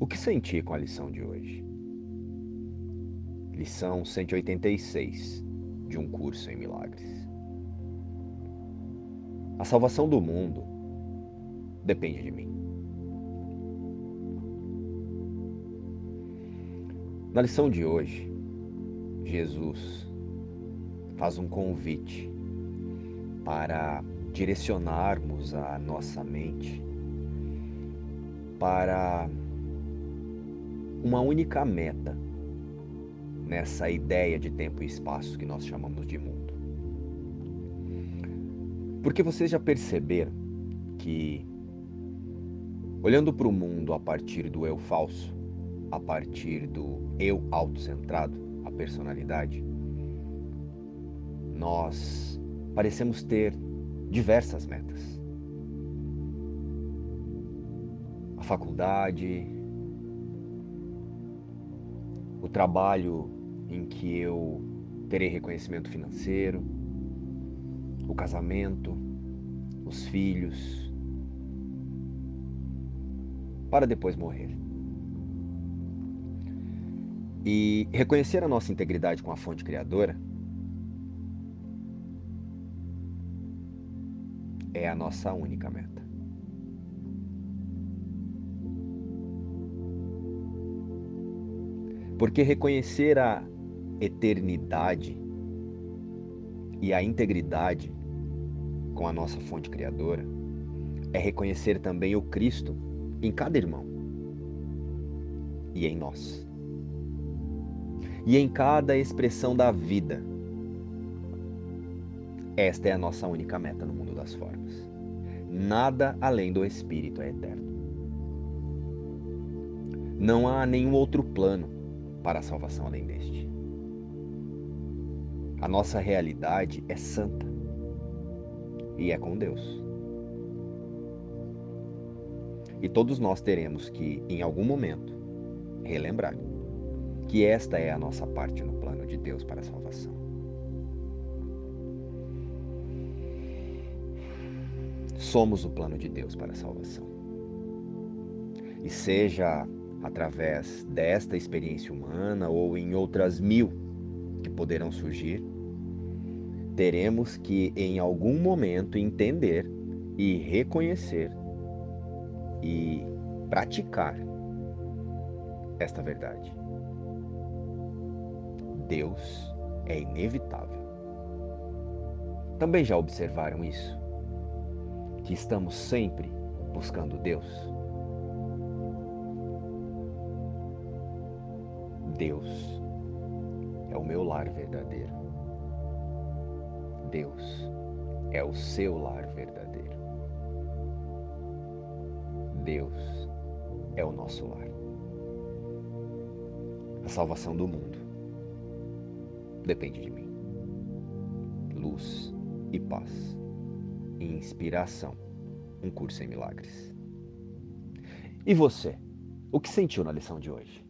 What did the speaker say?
O que senti com a lição de hoje? Lição 186 de um curso em milagres. A salvação do mundo depende de mim. Na lição de hoje, Jesus faz um convite para direcionarmos a nossa mente para uma única meta nessa ideia de tempo e espaço que nós chamamos de mundo. Porque vocês já perceberam que, olhando para o mundo a partir do eu falso, a partir do eu autocentrado, a personalidade, nós parecemos ter diversas metas. A faculdade, o trabalho em que eu terei reconhecimento financeiro, o casamento, os filhos, para depois morrer. E reconhecer a nossa integridade com a fonte criadora é a nossa única meta. Porque reconhecer a eternidade e a integridade com a nossa fonte criadora é reconhecer também o Cristo em cada irmão e em nós. E em cada expressão da vida. Esta é a nossa única meta no mundo das formas. Nada além do Espírito é eterno. Não há nenhum outro plano para a salvação além deste. A nossa realidade é santa e é com Deus. E todos nós teremos que, em algum momento, relembrar que esta é a nossa parte no plano de Deus para a salvação. Somos o plano de Deus para a salvação. E seja através desta experiência humana ou em outras mil que poderão surgir, teremos que em algum momento entender e reconhecer e praticar esta verdade. Deus é inevitável. Também já observaram isso? Que estamos sempre buscando Deus? Deus é o meu lar verdadeiro. Deus é o seu lar verdadeiro. Deus é o nosso lar. A salvação do mundo depende de mim. Luz e paz. E inspiração. Um curso em milagres. E você? O que sentiu na lição de hoje?